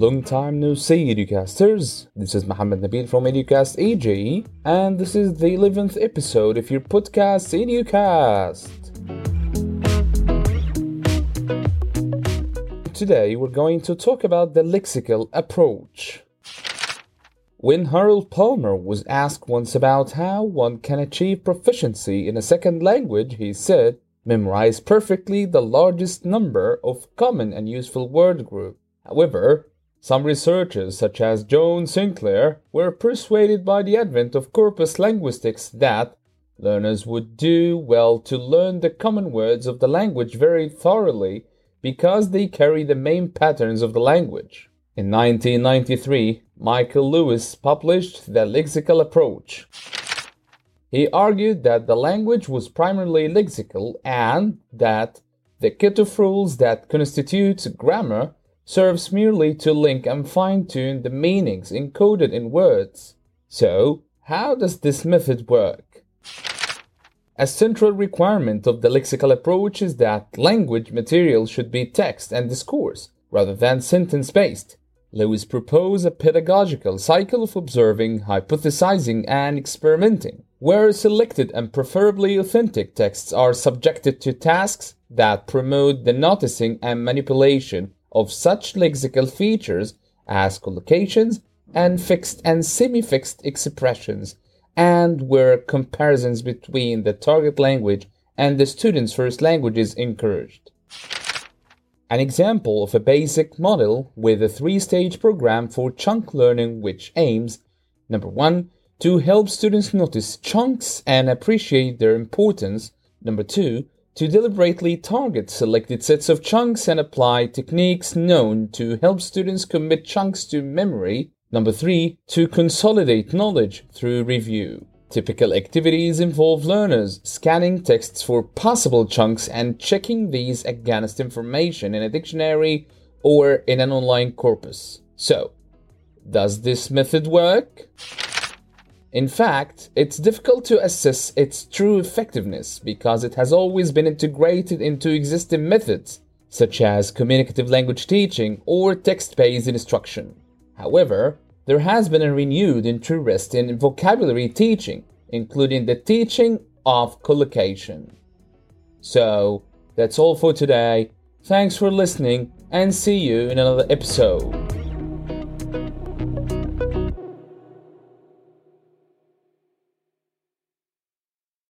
Long time no see, Educasters. This is Mohammed Nabil from Educast AG, and this is the 11th episode of your podcast, Educast. Today, we're going to talk about the lexical approach. When Harold Palmer was asked once about how one can achieve proficiency in a second language, he said, Memorize perfectly the largest number of common and useful word groups. However, some researchers, such as John Sinclair, were persuaded by the advent of corpus linguistics that learners would do well to learn the common words of the language very thoroughly because they carry the main patterns of the language. In 1993, Michael Lewis published The Lexical Approach. He argued that the language was primarily lexical and that the kit of rules that constitutes grammar serves merely to link and fine tune the meanings encoded in words. So, how does this method work? A central requirement of the lexical approach is that language material should be text and discourse rather than sentence based. Lewis proposed a pedagogical cycle of observing, hypothesizing, and experimenting, where selected and preferably authentic texts are subjected to tasks that promote the noticing and manipulation of such lexical features as collocations and fixed and semi fixed expressions, and where comparisons between the target language and the student's first language is encouraged. An example of a basic model with a three stage program for chunk learning, which aims number one, to help students notice chunks and appreciate their importance, number two, to deliberately target selected sets of chunks and apply techniques known to help students commit chunks to memory, number three, to consolidate knowledge through review. Typical activities involve learners scanning texts for possible chunks and checking these against information in a dictionary or in an online corpus. So, does this method work? In fact, it's difficult to assess its true effectiveness because it has always been integrated into existing methods, such as communicative language teaching or text based instruction. However, there has been a renewed interest in vocabulary teaching, including the teaching of collocation. So, that's all for today. Thanks for listening and see you in another episode.